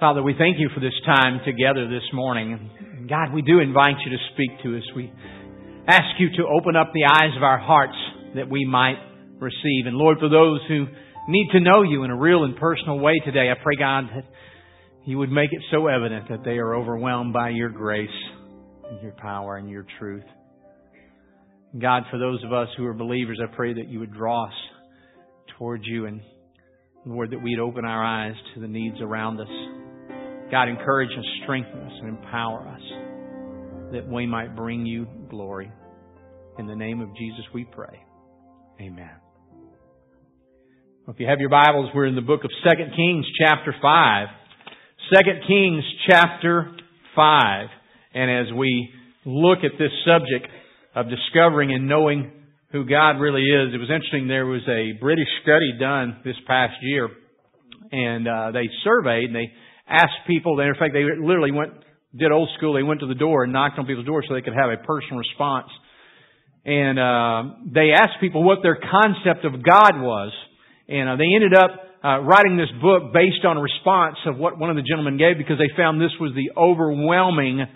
Father, we thank you for this time together this morning. God, we do invite you to speak to us. We ask you to open up the eyes of our hearts that we might receive. And Lord, for those who need to know you in a real and personal way today, I pray, God, that you would make it so evident that they are overwhelmed by your grace and your power and your truth. God, for those of us who are believers, I pray that you would draw us towards you and Lord, that we'd open our eyes to the needs around us. God, encourage us, strengthen us, and empower us that we might bring you glory. In the name of Jesus we pray. Amen. If you have your Bibles, we're in the book of 2 Kings chapter 5. 2 Kings chapter 5. And as we look at this subject of discovering and knowing who God really is, it was interesting. There was a British study done this past year, and uh, they surveyed and they asked people, in fact, they literally went, did old school, they went to the door and knocked on people's doors so they could have a personal response. And, uh, they asked people what their concept of God was. And, uh, they ended up, uh, writing this book based on a response of what one of the gentlemen gave because they found this was the overwhelming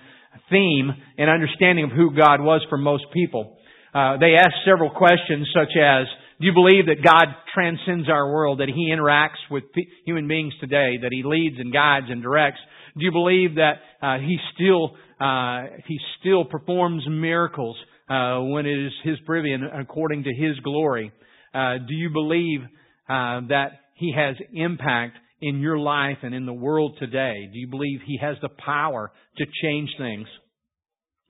theme and understanding of who God was for most people. Uh, they asked several questions such as, do you believe that God transcends our world, that He interacts with human beings today, that He leads and guides and directs? Do you believe that uh, He still uh, He still performs miracles uh, when it is His privy and according to His glory? Uh, do you believe uh, that He has impact in your life and in the world today? Do you believe He has the power to change things?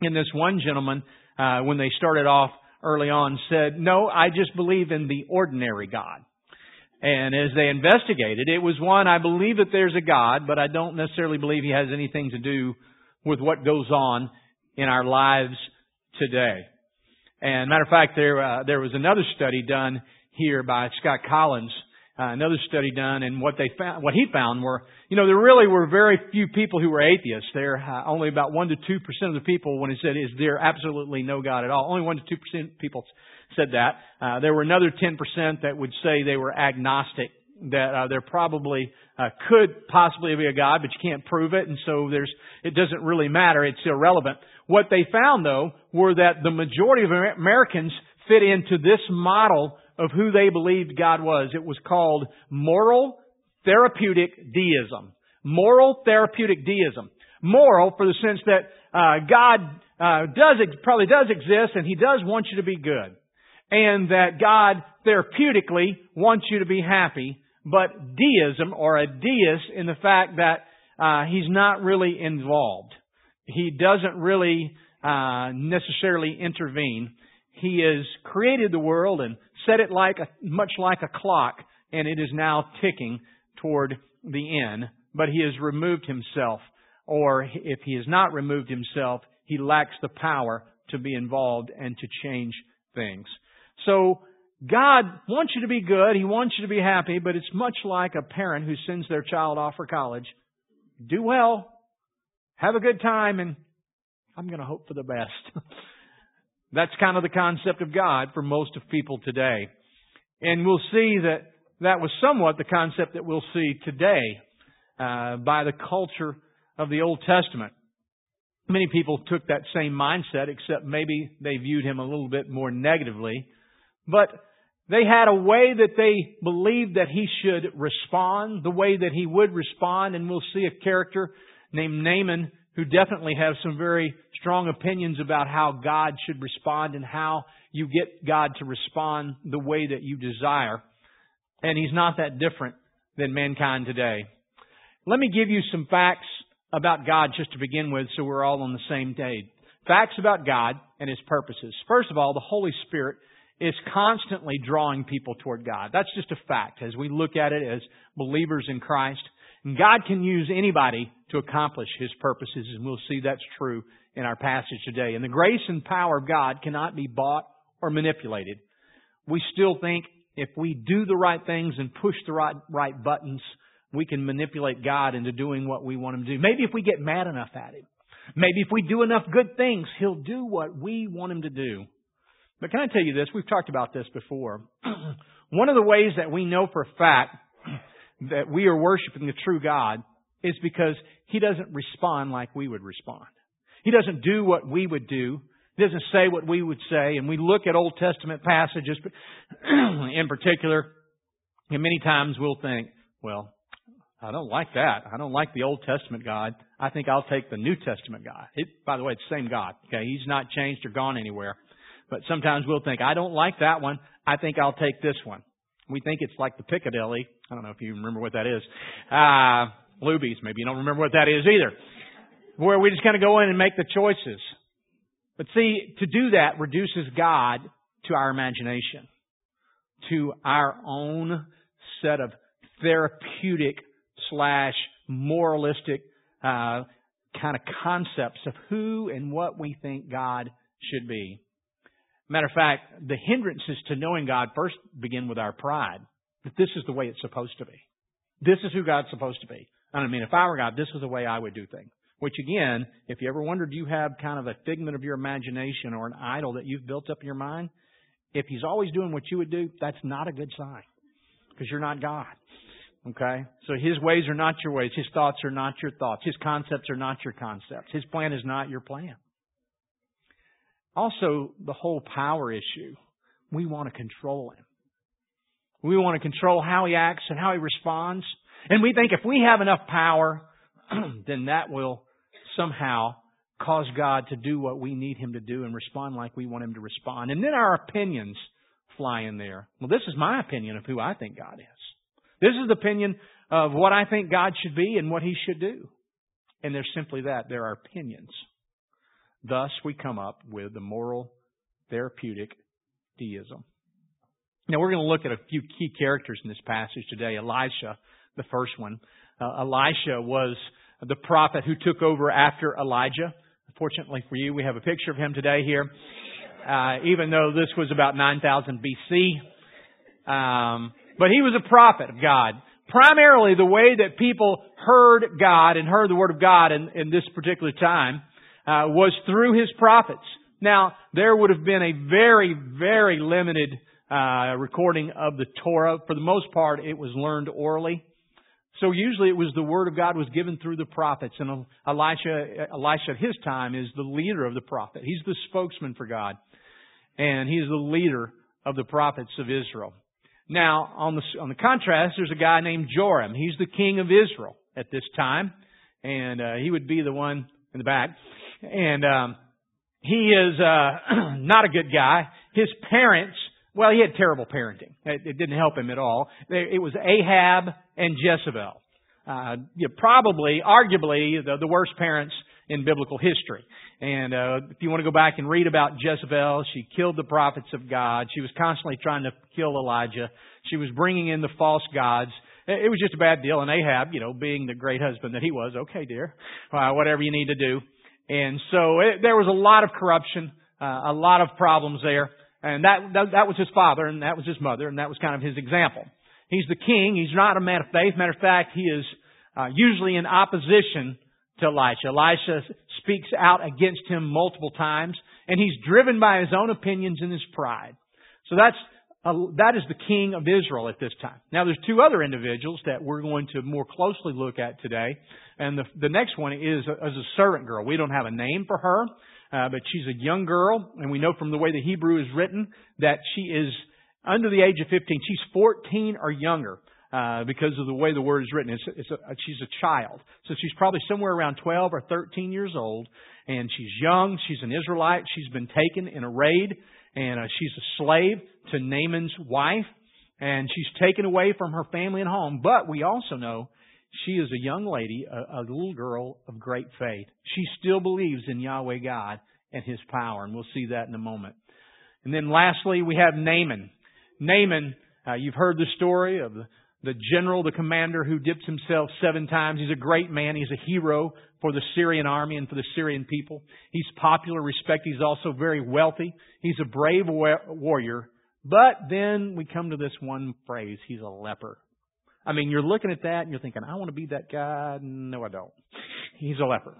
And this one gentleman, uh, when they started off early on said, no, I just believe in the ordinary God. And as they investigated, it was one, I believe that there's a God, but I don't necessarily believe he has anything to do with what goes on in our lives today. And matter of fact, there, uh, there was another study done here by Scott Collins uh, another study done, and what they found, what he found were, you know, there really were very few people who were atheists. There, uh, only about one to two percent of the people, when he said, "Is there absolutely no God at all?" Only one to two percent people said that. Uh, there were another ten percent that would say they were agnostic, that uh, there probably uh, could possibly be a God, but you can't prove it, and so there's, it doesn't really matter. It's irrelevant. What they found, though, were that the majority of Americans fit into this model of who they believed God was. It was called moral therapeutic deism. Moral therapeutic deism. Moral for the sense that uh, God uh, does probably does exist and He does want you to be good, and that God therapeutically wants you to be happy. But deism or a deist in the fact that uh, He's not really involved. He doesn't really uh, necessarily intervene. He has created the world and set it like a, much like a clock, and it is now ticking toward the end. But he has removed himself, or if he has not removed himself, he lacks the power to be involved and to change things. So God wants you to be good. He wants you to be happy, but it's much like a parent who sends their child off for college. Do well. Have a good time and I'm going to hope for the best. That's kind of the concept of God for most of people today. And we'll see that that was somewhat the concept that we'll see today uh, by the culture of the Old Testament. Many people took that same mindset, except maybe they viewed him a little bit more negatively. But they had a way that they believed that he should respond, the way that he would respond, and we'll see a character named Naaman who definitely have some very strong opinions about how God should respond and how you get God to respond the way that you desire. And He's not that different than mankind today. Let me give you some facts about God just to begin with so we're all on the same page. Facts about God and His purposes. First of all, the Holy Spirit is constantly drawing people toward God. That's just a fact as we look at it as believers in Christ. And God can use anybody to accomplish His purposes, and we'll see that's true in our passage today. And the grace and power of God cannot be bought or manipulated. We still think if we do the right things and push the right, right buttons, we can manipulate God into doing what we want Him to do. Maybe if we get mad enough at Him. Maybe if we do enough good things, He'll do what we want Him to do. But can I tell you this? We've talked about this before. One of the ways that we know for a fact that we are worshiping the true God is because he doesn't respond like we would respond. He doesn't do what we would do. He doesn't say what we would say. And we look at Old Testament passages in particular, and many times we'll think, well, I don't like that. I don't like the Old Testament God. I think I'll take the New Testament God. It, by the way, it's the same God. Okay, He's not changed or gone anywhere. But sometimes we'll think, I don't like that one. I think I'll take this one. We think it's like the Piccadilly. I don't know if you remember what that is. Uh, Luby's. Maybe you don't remember what that is either. Where we just kind of go in and make the choices. But see, to do that reduces God to our imagination, to our own set of therapeutic slash moralistic uh, kind of concepts of who and what we think God should be. Matter of fact, the hindrances to knowing God first begin with our pride. That this is the way it's supposed to be. This is who God's supposed to be. I mean, if I were God, this is the way I would do things. Which again, if you ever wondered you have kind of a figment of your imagination or an idol that you've built up in your mind, if he's always doing what you would do, that's not a good sign. Because you're not God. Okay? So his ways are not your ways. His thoughts are not your thoughts. His concepts are not your concepts. His plan is not your plan. Also, the whole power issue. We want to control him. We want to control how he acts and how he responds. And we think if we have enough power, then that will somehow cause God to do what we need him to do and respond like we want him to respond. And then our opinions fly in there. Well, this is my opinion of who I think God is. This is the opinion of what I think God should be and what he should do. And there's simply that. There are our opinions. Thus, we come up with the moral therapeutic deism. Now, we're going to look at a few key characters in this passage today. Elisha, the first one. Uh, Elisha was the prophet who took over after Elijah. Fortunately for you, we have a picture of him today here. Uh, even though this was about 9000 BC. Um, but he was a prophet of God. Primarily, the way that people heard God and heard the Word of God in, in this particular time uh, was through his prophets. Now, there would have been a very, very limited uh, recording of the Torah. For the most part, it was learned orally. So usually it was the word of God was given through the prophets, and Elisha, Elisha at his time is the leader of the prophet. He's the spokesman for God, and he's the leader of the prophets of Israel. Now, on the on the contrast, there's a guy named Joram. He's the king of Israel at this time, and uh, he would be the one in the back. And um, he is uh, not a good guy. His parents, well, he had terrible parenting. It, it didn't help him at all. It was Ahab and Jezebel. Uh, you know, probably, arguably, the, the worst parents in biblical history. And uh, if you want to go back and read about Jezebel, she killed the prophets of God. She was constantly trying to kill Elijah. She was bringing in the false gods. It was just a bad deal. And Ahab, you know, being the great husband that he was, okay, dear, uh, whatever you need to do. And so it, there was a lot of corruption, uh, a lot of problems there. And that, that, that was his father and that was his mother and that was kind of his example. He's the king. He's not a man of faith. Matter of fact, he is uh, usually in opposition to Elisha. Elisha speaks out against him multiple times, and he's driven by his own opinions and his pride. So that's uh, that is the king of Israel at this time. Now, there's two other individuals that we're going to more closely look at today, and the the next one is a, is a servant girl. We don't have a name for her, uh, but she's a young girl, and we know from the way the Hebrew is written that she is under the age of 15. She's 14 or younger. Uh, because of the way the word is written. It's, it's a, she's a child. So she's probably somewhere around 12 or 13 years old, and she's young. She's an Israelite. She's been taken in a raid, and uh, she's a slave to Naaman's wife, and she's taken away from her family and home. But we also know she is a young lady, a, a little girl of great faith. She still believes in Yahweh God and His power, and we'll see that in a moment. And then lastly, we have Naaman. Naaman, uh, you've heard the story of the the general, the commander who dips himself seven times. He's a great man. He's a hero for the Syrian army and for the Syrian people. He's popular, respected. He's also very wealthy. He's a brave warrior. But then we come to this one phrase. He's a leper. I mean, you're looking at that and you're thinking, I want to be that guy. No, I don't. He's a leper.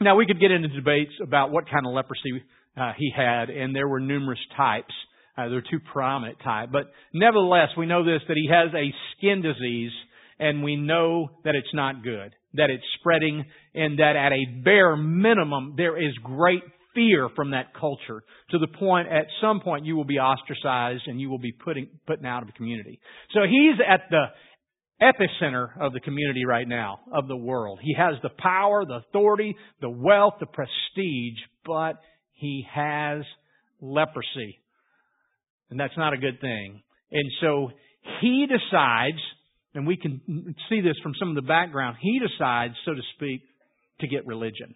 Now, we could get into debates about what kind of leprosy uh, he had, and there were numerous types. Uh, they're two prominent types. But nevertheless, we know this, that he has a skin disease, and we know that it's not good. that it's spreading and that at a bare minimum there is great fear from that culture to the point at some point you will be ostracized and you will be putting, putting out of the community. So he's at the epicenter of the community right now, of the world. He has the power, the authority, the wealth, the prestige, but he has leprosy. And that's not a good thing. And so he decides, and we can see this from some of the background, he decides, so to speak, to get religion.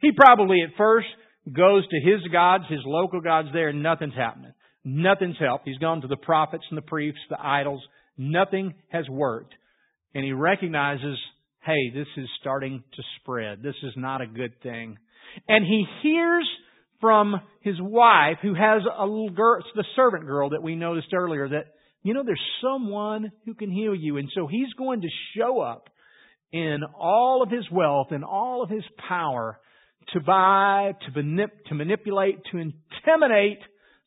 He probably at first goes to his gods, his local gods there, and nothing's happening. Nothing's helped. He's gone to the prophets and the priests, the idols. Nothing has worked. And he recognizes, hey, this is starting to spread. This is not a good thing. And he hears from his wife, who has a little girl, the servant girl that we noticed earlier, that, you know, there's someone who can heal you. And so he's going to show up in all of his wealth and all of his power to buy, to, manip- to manipulate, to intimidate,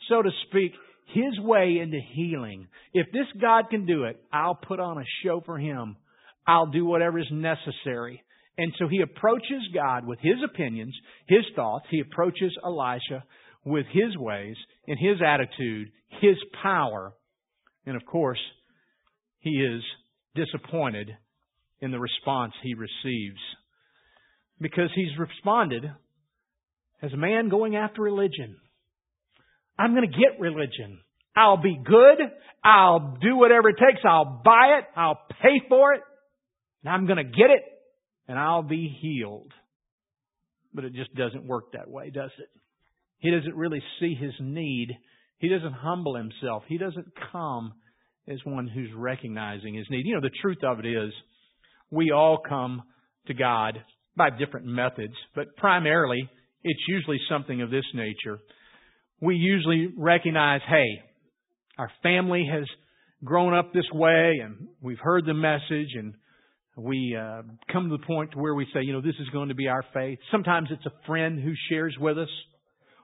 so to speak, his way into healing. If this God can do it, I'll put on a show for him. I'll do whatever is necessary. And so he approaches God with his opinions, his thoughts. He approaches Elisha with his ways and his attitude, his power. And of course, he is disappointed in the response he receives because he's responded as a man going after religion. I'm going to get religion. I'll be good. I'll do whatever it takes. I'll buy it. I'll pay for it. And I'm going to get it and I'll be healed. But it just doesn't work that way, does it? He doesn't really see his need. He doesn't humble himself. He doesn't come as one who's recognizing his need. You know, the truth of it is, we all come to God by different methods, but primarily it's usually something of this nature. We usually recognize, hey, our family has grown up this way and we've heard the message and we uh, come to the point where we say, you know, this is going to be our faith. Sometimes it's a friend who shares with us.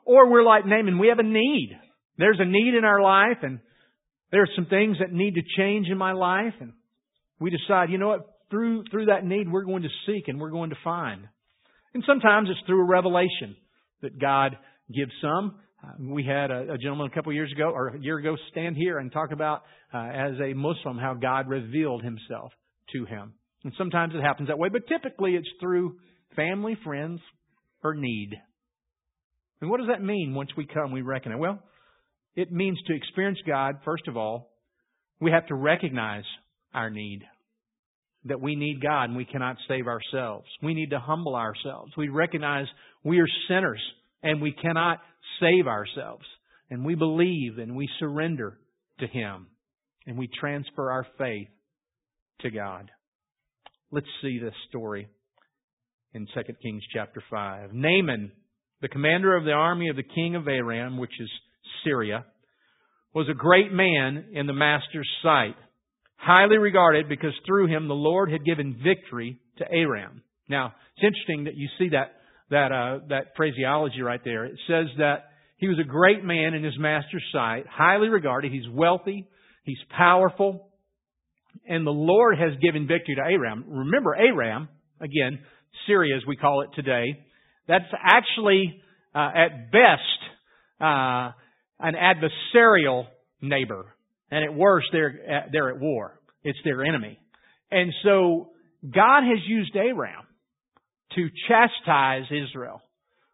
Or we're like Naaman, we have a need. There's a need in our life and there's some things that need to change in my life and we decide, you know what, through, through that need, we're going to seek and we're going to find. And sometimes it's through a revelation that God gives some. Uh, we had a, a, gentleman a couple years ago, or a year ago, stand here and talk about, uh, as a Muslim, how God revealed himself to him. And sometimes it happens that way, but typically it's through family, friends, or need. And what does that mean once we come, we reckon it? Well, it means to experience God, first of all, we have to recognize our need that we need God and we cannot save ourselves. We need to humble ourselves. We recognize we are sinners and we cannot save ourselves. And we believe and we surrender to Him. And we transfer our faith to God. Let's see this story in 2 Kings chapter 5. Naaman, the commander of the army of the king of Aram, which is Syria, was a great man in the master's sight highly regarded because through him the Lord had given victory to Aram. Now, it's interesting that you see that that uh, that phraseology right there. It says that he was a great man in his master's sight, highly regarded. He's wealthy, he's powerful, and the Lord has given victory to Aram. Remember, Aram again, Syria as we call it today. That's actually uh, at best uh, an adversarial neighbor. And at worst, they're, they're at war. It's their enemy. And so God has used Aram to chastise Israel.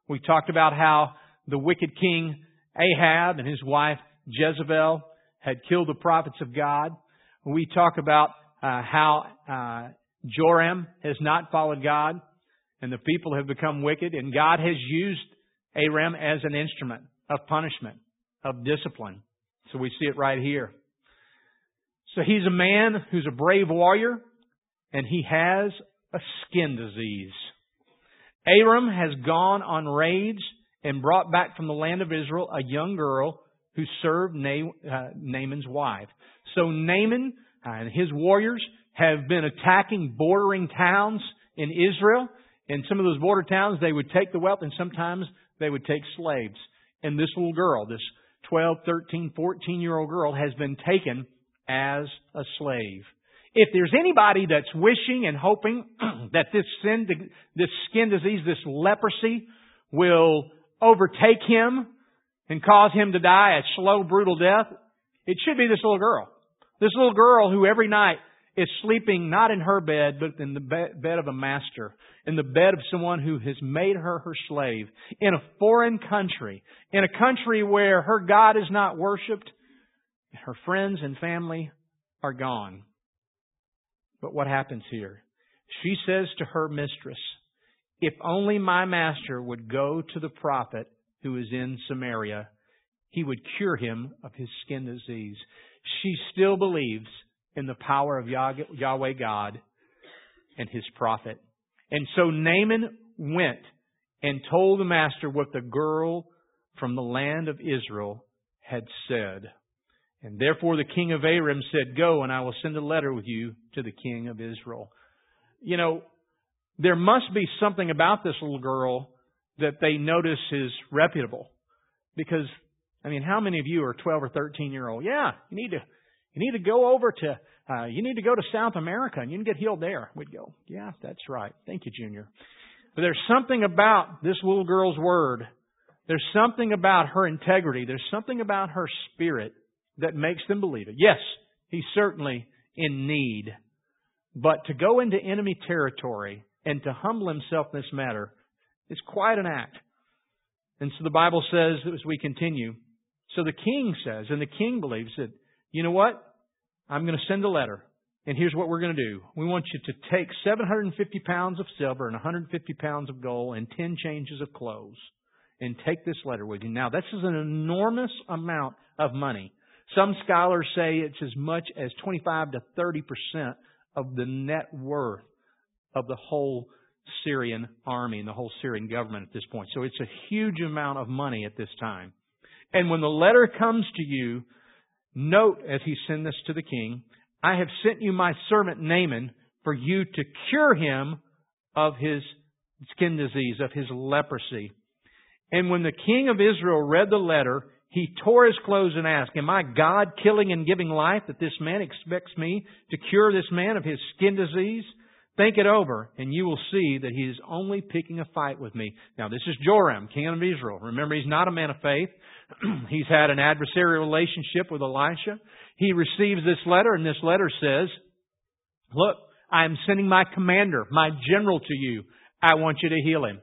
We talked about how the wicked king Ahab and his wife Jezebel had killed the prophets of God. We talk about uh, how uh, Joram has not followed God and the people have become wicked and God has used Aram as an instrument of punishment, of discipline. So we see it right here. So he's a man who's a brave warrior, and he has a skin disease. Aram has gone on raids and brought back from the land of Israel a young girl who served uh, Naaman's wife. So Naaman and his warriors have been attacking bordering towns in Israel. In some of those border towns, they would take the wealth, and sometimes they would take slaves. And this little girl, this 12, 13, 14 year old girl, has been taken as a slave. If there's anybody that's wishing and hoping that this sin, this skin disease, this leprosy will overtake him and cause him to die a slow, brutal death, it should be this little girl. This little girl who every night is sleeping not in her bed, but in the bed of a master, in the bed of someone who has made her her slave, in a foreign country, in a country where her God is not worshiped, her friends and family are gone. But what happens here? She says to her mistress, If only my master would go to the prophet who is in Samaria, he would cure him of his skin disease. She still believes in the power of Yahweh God and his prophet. And so Naaman went and told the master what the girl from the land of Israel had said. And therefore the king of Aram said, Go, and I will send a letter with you to the king of Israel. You know, there must be something about this little girl that they notice is reputable. Because, I mean, how many of you are 12 or 13 year old? Yeah, you need to, you need to go over to, uh, you need to go to South America and you can get healed there. We'd go, yeah, that's right. Thank you, Junior. But there's something about this little girl's word. There's something about her integrity. There's something about her spirit that makes them believe it. Yes, he's certainly in need. But to go into enemy territory and to humble himself in this matter is quite an act. And so the Bible says, as we continue, so the king says, and the king believes that, you know what? I'm going to send a letter. And here's what we're going to do. We want you to take 750 pounds of silver and 150 pounds of gold and 10 changes of clothes and take this letter with you. Now, this is an enormous amount of money. Some scholars say it's as much as 25 to 30 percent of the net worth of the whole Syrian army and the whole Syrian government at this point. So it's a huge amount of money at this time. And when the letter comes to you, note as he sent this to the king, I have sent you my servant Naaman for you to cure him of his skin disease, of his leprosy. And when the king of Israel read the letter, he tore his clothes and asked, Am I God killing and giving life that this man expects me to cure this man of his skin disease? Think it over, and you will see that he is only picking a fight with me. Now, this is Joram, king of Israel. Remember, he's not a man of faith. he's had an adversarial relationship with Elisha. He receives this letter, and this letter says, Look, I am sending my commander, my general to you. I want you to heal him.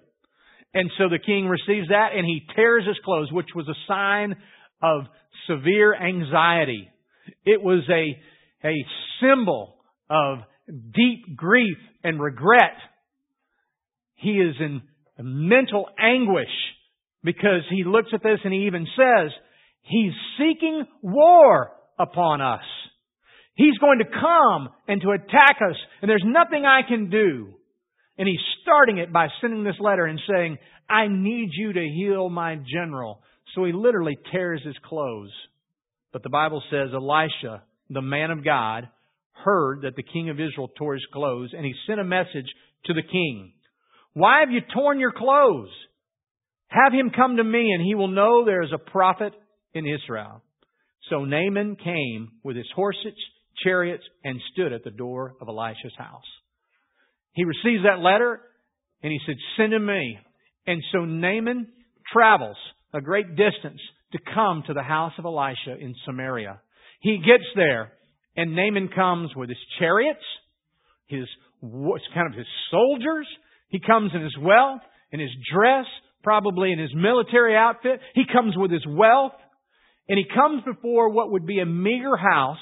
And so the king receives that and he tears his clothes, which was a sign of severe anxiety. It was a, a symbol of deep grief and regret. He is in mental anguish because he looks at this and he even says, He's seeking war upon us. He's going to come and to attack us, and there's nothing I can do. And he's starting it by sending this letter and saying, I need you to heal my general. So he literally tears his clothes. But the Bible says Elisha, the man of God, heard that the king of Israel tore his clothes and he sent a message to the king. Why have you torn your clothes? Have him come to me and he will know there is a prophet in Israel. So Naaman came with his horses, chariots, and stood at the door of Elisha's house. He receives that letter and he said, Send him me. And so Naaman travels a great distance to come to the house of Elisha in Samaria. He gets there and Naaman comes with his chariots, his kind of his soldiers. He comes in his wealth, in his dress, probably in his military outfit. He comes with his wealth, and he comes before what would be a meager house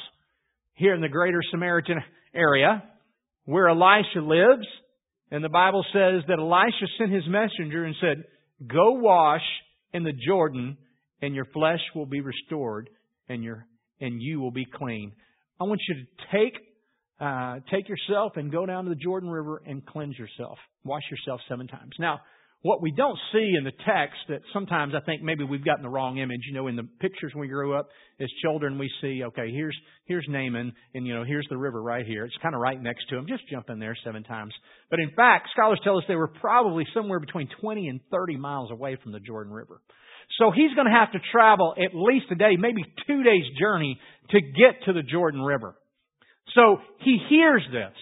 here in the greater Samaritan area where Elisha lives. And the Bible says that Elisha sent his messenger and said, Go wash in the Jordan, and your flesh will be restored, and your and you will be clean. I want you to take uh, take yourself and go down to the Jordan River and cleanse yourself. Wash yourself seven times. Now, what we don't see in the text that sometimes I think maybe we've gotten the wrong image. You know, in the pictures we grew up as children, we see, okay, here's, here's Naaman and you know, here's the river right here. It's kind of right next to him. Just jump in there seven times. But in fact, scholars tell us they were probably somewhere between 20 and 30 miles away from the Jordan River. So he's going to have to travel at least a day, maybe two days journey to get to the Jordan River. So he hears this.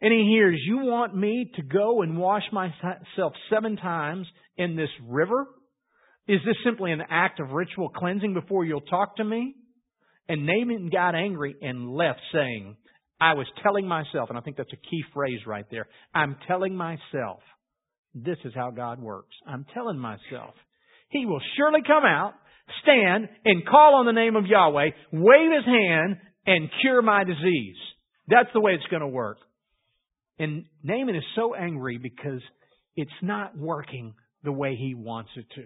And he hears, you want me to go and wash myself seven times in this river? Is this simply an act of ritual cleansing before you'll talk to me? And Naaman got angry and left saying, I was telling myself, and I think that's a key phrase right there. I'm telling myself, this is how God works. I'm telling myself, He will surely come out, stand, and call on the name of Yahweh, wave His hand, and cure my disease. That's the way it's going to work. And Naaman is so angry because it's not working the way he wants it to.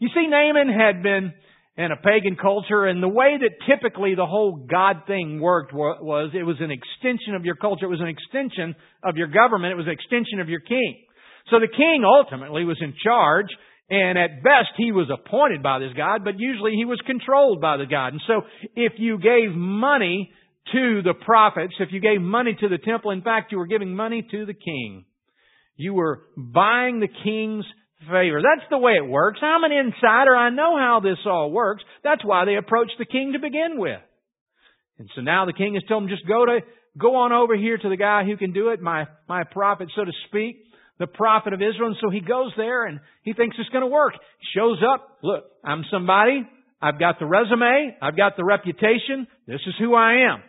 You see, Naaman had been in a pagan culture, and the way that typically the whole God thing worked was it was an extension of your culture, it was an extension of your government, it was an extension of your king. So the king ultimately was in charge, and at best he was appointed by this God, but usually he was controlled by the God. And so if you gave money to the prophets, if you gave money to the temple, in fact, you were giving money to the king. You were buying the king's favor. That's the way it works. I'm an insider. I know how this all works. That's why they approached the king to begin with. And so now the king has told them, just go to, go on over here to the guy who can do it, my, my prophet, so to speak, the prophet of Israel. And so he goes there and he thinks it's going to work. Shows up. Look, I'm somebody. I've got the resume. I've got the reputation. This is who I am.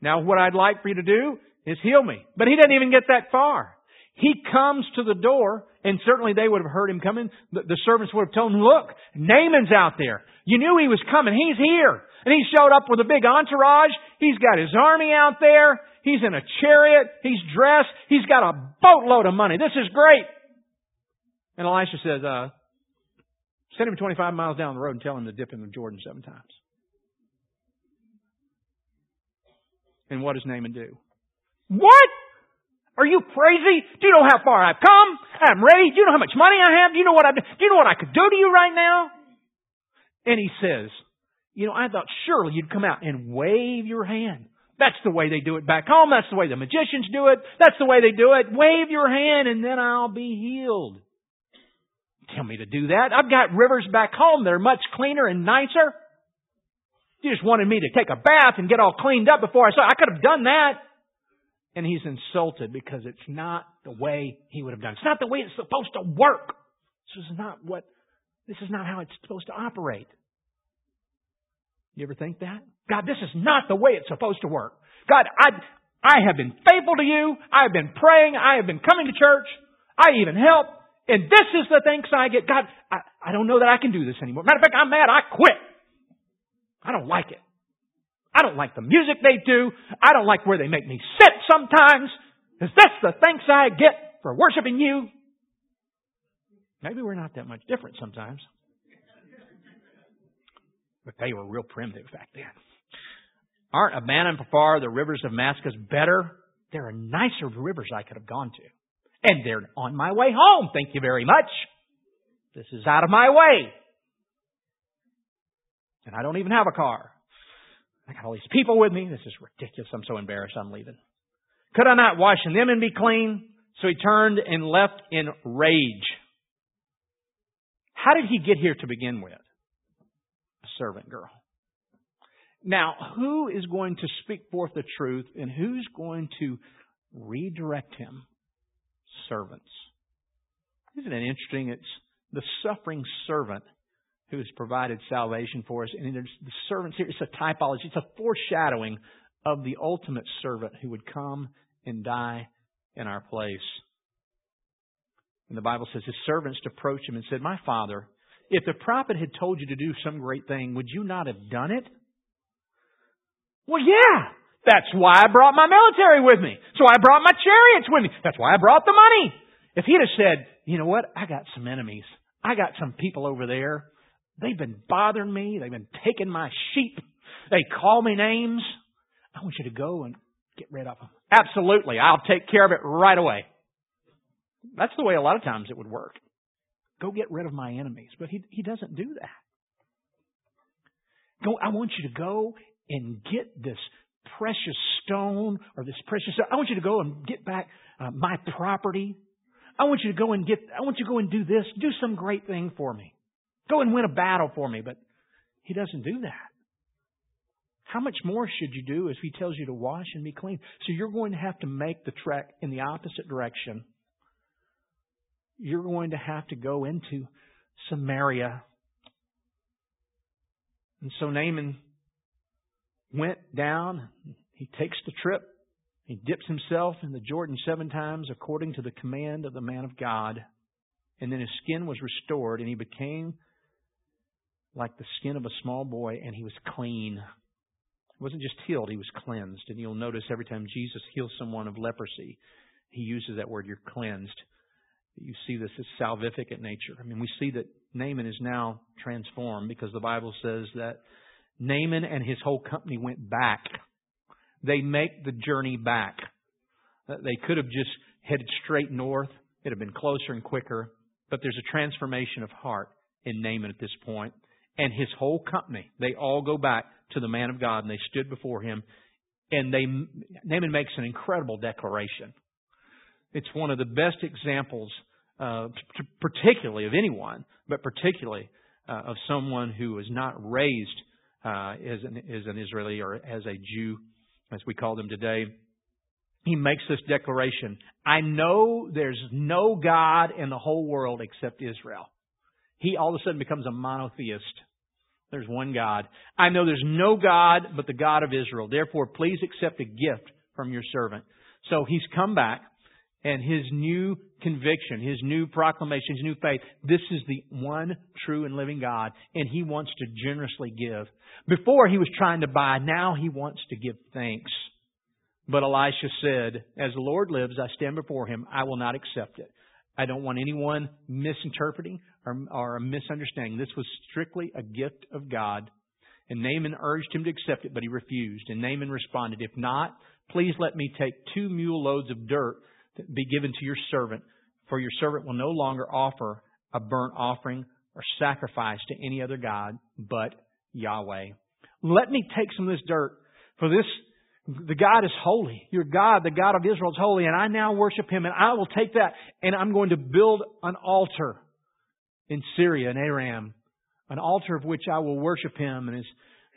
Now what I'd like for you to do is heal me. But he doesn't even get that far. He comes to the door, and certainly they would have heard him coming. The, servants would have told him, look, Naaman's out there. You knew he was coming. He's here. And he showed up with a big entourage. He's got his army out there. He's in a chariot. He's dressed. He's got a boatload of money. This is great. And Elisha says, uh, send him 25 miles down the road and tell him to dip in the Jordan seven times. And what does Naaman do? What? Are you crazy? Do you know how far I've come? I'm ready. Do you know how much money I have? Do you know what I do you know what I could do to you right now? And he says, you know, I thought surely you'd come out and wave your hand. That's the way they do it back home. That's the way the magicians do it. That's the way they do it. Wave your hand and then I'll be healed. Tell me to do that. I've got rivers back home that are much cleaner and nicer. You just wanted me to take a bath and get all cleaned up before I saw. I could have done that. And he's insulted because it's not the way he would have done. It's not the way it's supposed to work. This is not what, this is not how it's supposed to operate. You ever think that? God, this is not the way it's supposed to work. God, I, I have been faithful to you. I have been praying. I have been coming to church. I even help. And this is the thanks I get. God, I, I don't know that I can do this anymore. Matter of fact, I'm mad. I quit. I don't like it. I don't like the music they do. I don't like where they make me sit sometimes. Is this the thanks I get for worshiping you? Maybe we're not that much different sometimes. But they were real primitive back then. Aren't Abana and Pharpar, the rivers of Damascus, better? There are nicer rivers I could have gone to. And they're on my way home. Thank you very much. This is out of my way. And I don't even have a car. I got all these people with me. This is ridiculous. I'm so embarrassed. I'm leaving. Could I not wash in them and be clean? So he turned and left in rage. How did he get here to begin with? A servant girl. Now, who is going to speak forth the truth and who's going to redirect him? Servants. Isn't it interesting? It's the suffering servant who has provided salvation for us. And there's the servants here. It's a typology. It's a foreshadowing of the ultimate servant who would come and die in our place. And the Bible says his servants approached him and said, My father, if the prophet had told you to do some great thing, would you not have done it? Well, yeah. That's why I brought my military with me. So I brought my chariots with me. That's why I brought the money. If he'd have said, you know what? I got some enemies. I got some people over there They've been bothering me. They've been taking my sheep. They call me names. I want you to go and get rid of them. Absolutely. I'll take care of it right away. That's the way a lot of times it would work. Go get rid of my enemies. But he, he doesn't do that. Go, I want you to go and get this precious stone or this precious, I want you to go and get back uh, my property. I want you to go and get, I want you to go and do this, do some great thing for me. Go and win a battle for me. But he doesn't do that. How much more should you do if he tells you to wash and be clean? So you're going to have to make the trek in the opposite direction. You're going to have to go into Samaria. And so Naaman went down. He takes the trip. He dips himself in the Jordan seven times according to the command of the man of God. And then his skin was restored and he became like the skin of a small boy and he was clean. He wasn't just healed, he was cleansed. And you'll notice every time Jesus heals someone of leprosy, he uses that word, you're cleansed. You see this as salvific in nature. I mean, we see that Naaman is now transformed because the Bible says that Naaman and his whole company went back. They make the journey back. Uh, they could have just headed straight north. It'd have been closer and quicker. But there's a transformation of heart in Naaman at this point. And his whole company, they all go back to the man of God and they stood before him. And they, Naaman makes an incredible declaration. It's one of the best examples, uh, particularly of anyone, but particularly uh, of someone who was not raised uh, as, an, as an Israeli or as a Jew, as we call them today. He makes this declaration I know there's no God in the whole world except Israel. He all of a sudden becomes a monotheist. There's one God. I know there's no God but the God of Israel. Therefore, please accept a gift from your servant. So he's come back and his new conviction, his new proclamation, his new faith, this is the one true and living God, and he wants to generously give. Before he was trying to buy, now he wants to give thanks. But Elisha said, As the Lord lives, I stand before him, I will not accept it. I don't want anyone misinterpreting or, or misunderstanding. This was strictly a gift of God. And Naaman urged him to accept it, but he refused. And Naaman responded, If not, please let me take two mule loads of dirt that be given to your servant, for your servant will no longer offer a burnt offering or sacrifice to any other God but Yahweh. Let me take some of this dirt, for this, the God is holy. Your God, the God of Israel is holy, and I now worship Him, and I will take that, and I'm going to build an altar in Syria and Aram, an altar of which I will worship Him. And as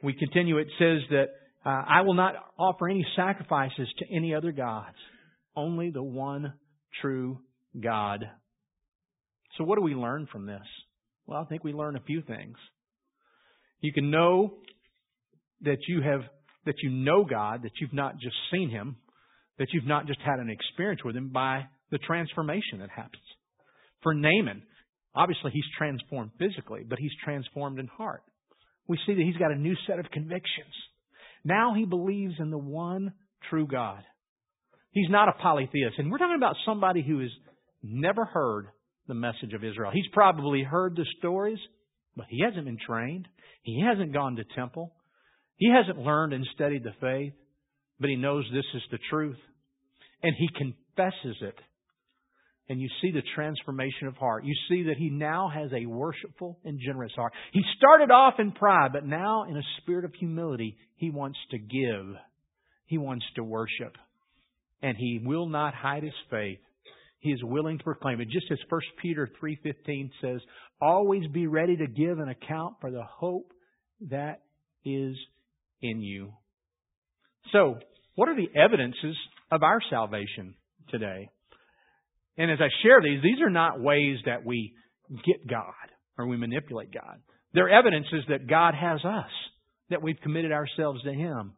we continue, it says that uh, I will not offer any sacrifices to any other gods only the one true God. So, what do we learn from this? Well, I think we learn a few things. You can know that you have that you know God, that you've not just seen Him, that you've not just had an experience with Him by the transformation that happens. For Naaman, obviously he's transformed physically, but he's transformed in heart. We see that he's got a new set of convictions. Now he believes in the one true God. He's not a polytheist. And we're talking about somebody who has never heard the message of Israel. He's probably heard the stories, but he hasn't been trained. He hasn't gone to temple. He hasn't learned and studied the faith, but he knows this is the truth. And he confesses it. And you see the transformation of heart. You see that he now has a worshipful and generous heart. He started off in pride, but now in a spirit of humility, he wants to give. He wants to worship and he will not hide his faith. He is willing to proclaim it. Just as 1 Peter 3.15 says, always be ready to give an account for the hope that is in you. So, what are the evidences of our salvation today? And as I share these, these are not ways that we get God or we manipulate God. They're evidences that God has us, that we've committed ourselves to Him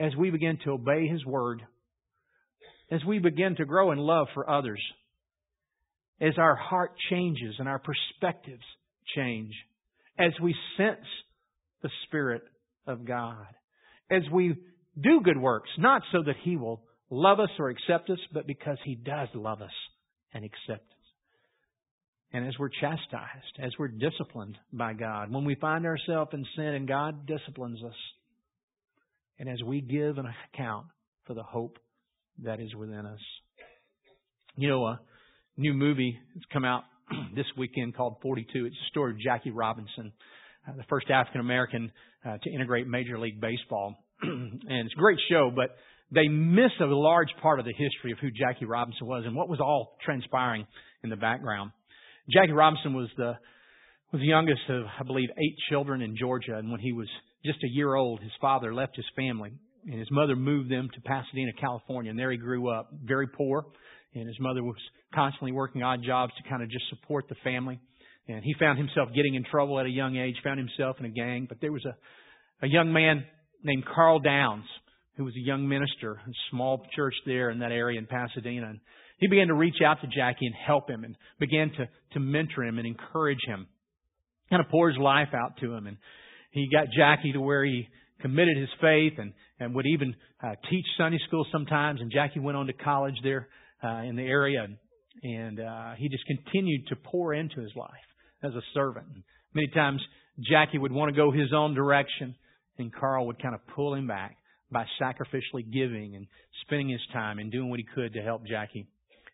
as we begin to obey His Word as we begin to grow in love for others, as our heart changes and our perspectives change, as we sense the Spirit of God, as we do good works, not so that He will love us or accept us, but because He does love us and acceptance. And as we're chastised, as we're disciplined by God, when we find ourselves in sin and God disciplines us, and as we give an account for the hope that is within us. You know, a new movie has come out this weekend called 42. It's a story of Jackie Robinson, uh, the first African American uh, to integrate Major League Baseball. and it's a great show, but they miss a large part of the history of who Jackie Robinson was and what was all transpiring in the background. Jackie Robinson was the was the youngest of, I believe, eight children in Georgia, and when he was just a year old, his father left his family and his mother moved them to Pasadena, California, and there he grew up, very poor. And his mother was constantly working odd jobs to kind of just support the family. And he found himself getting in trouble at a young age, found himself in a gang. But there was a, a young man named Karl Downs, who was a young minister, in a small church there in that area in Pasadena. And he began to reach out to Jackie and help him and began to, to mentor him and encourage him. Kind of pour his life out to him. And he got Jackie to where he committed his faith and, and would even uh, teach Sunday school sometimes. And Jackie went on to college there uh, in the area. And, and uh, he just continued to pour into his life as a servant. And Many times Jackie would want to go his own direction, and Karl would kind of pull him back by sacrificially giving and spending his time and doing what he could to help Jackie.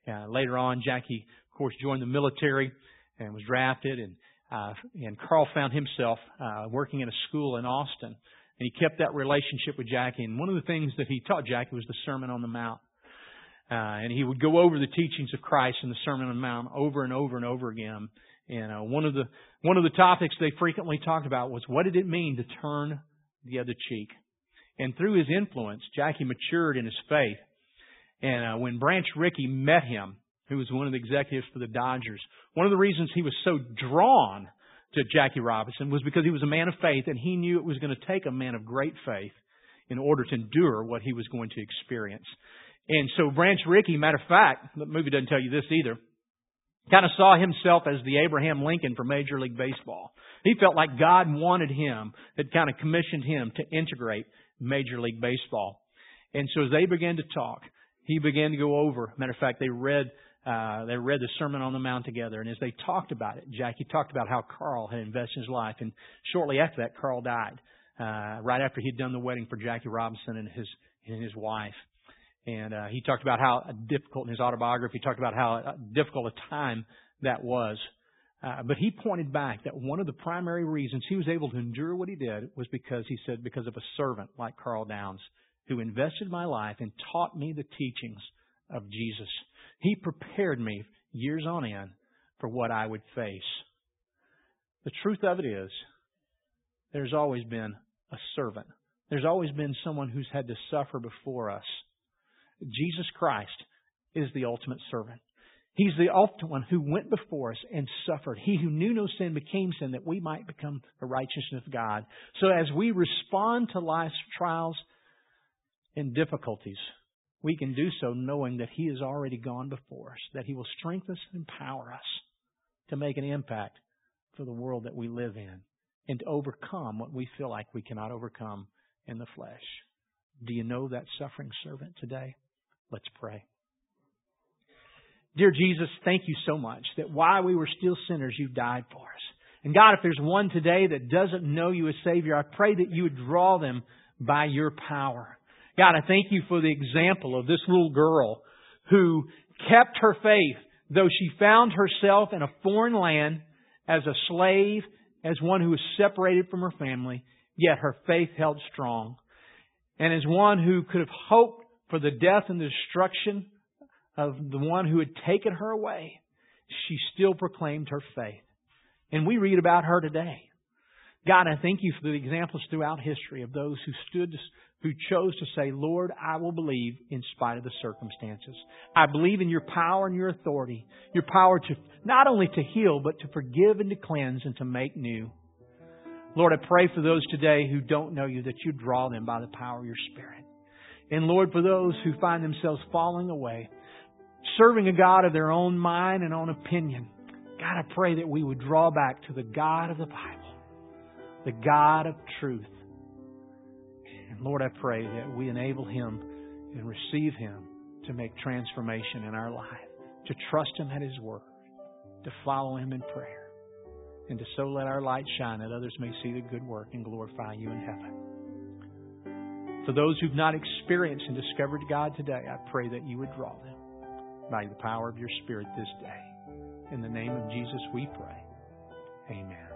Uh, later on, Jackie, of course, joined the military and was drafted, and uh, and Karl found himself uh, working in a school in Austin, and he kept that relationship with Jackie. And one of the things that he taught Jackie was the Sermon on the Mount. Uh, and he would go over the teachings of Christ in the Sermon on the Mount over and over and over again. And uh, one of the one of the topics they frequently talked about was what did it mean to turn the other cheek. And through his influence, Jackie matured in his faith. And uh, when Branch Rickey met him, who was one of the executives for the Dodgers, one of the reasons he was so drawn to Jackie Robinson was because he was a man of faith, and he knew it was going to take a man of great faith in order to endure what he was going to experience. And so Branch Rickey, matter of fact, the movie doesn't tell you this either, kind of saw himself as the Abraham Lincoln for Major League Baseball. He felt like God wanted him, had kind of commissioned him to integrate Major League Baseball. And so as they began to talk, he began to go over. Matter of fact, they read uh, they read the Sermon on the Mount together, and as they talked about it, Jackie talked about how Karl had invested his life, and shortly after that, Karl died. Uh, right after he'd done the wedding for Jackie Robinson and his and his wife. And uh, he talked about how difficult in his autobiography. He talked about how difficult a time that was. Uh, but he pointed back that one of the primary reasons he was able to endure what he did was because he said because of a servant like Karl Downs who invested my life and taught me the teachings of Jesus. He prepared me years on end for what I would face. The truth of it is, there's always been a servant. There's always been someone who's had to suffer before us Jesus Christ is the ultimate servant. He's the ultimate one who went before us and suffered. He who knew no sin became sin that we might become the righteousness of God. So as we respond to life's trials and difficulties, we can do so knowing that He has already gone before us, that He will strengthen us and empower us to make an impact for the world that we live in and to overcome what we feel like we cannot overcome in the flesh. Do you know that suffering servant today? Let's pray. Dear Jesus, thank you so much that while we were still sinners, you died for us. And God, if there's one today that doesn't know you as Savior, I pray that you would draw them by your power. God, I thank you for the example of this little girl who kept her faith, though she found herself in a foreign land as a slave, as one who was separated from her family, yet her faith held strong. And as one who could have hoped for the death and the destruction of the one who had taken her away, she still proclaimed her faith. And we read about her today. God, I thank you for the examples throughout history of those who stood, who chose to say, Lord, I will believe in spite of the circumstances. I believe in your power and your authority, your power to not only to heal, but to forgive and to cleanse and to make new. Lord, I pray for those today who don't know you that you draw them by the power of your Spirit. And Lord, for those who find themselves falling away, serving a God of their own mind and own opinion, God, I pray that we would draw back to the God of the Bible, the God of truth. And Lord, I pray that we enable Him and receive Him to make transformation in our life, to trust Him at His Word, to follow Him in prayer, and to so let our light shine that others may see the good work and glorify you in heaven. For those who've not experienced and discovered God today, I pray that you would draw them by the power of your Spirit this day. In the name of Jesus we pray. Amen.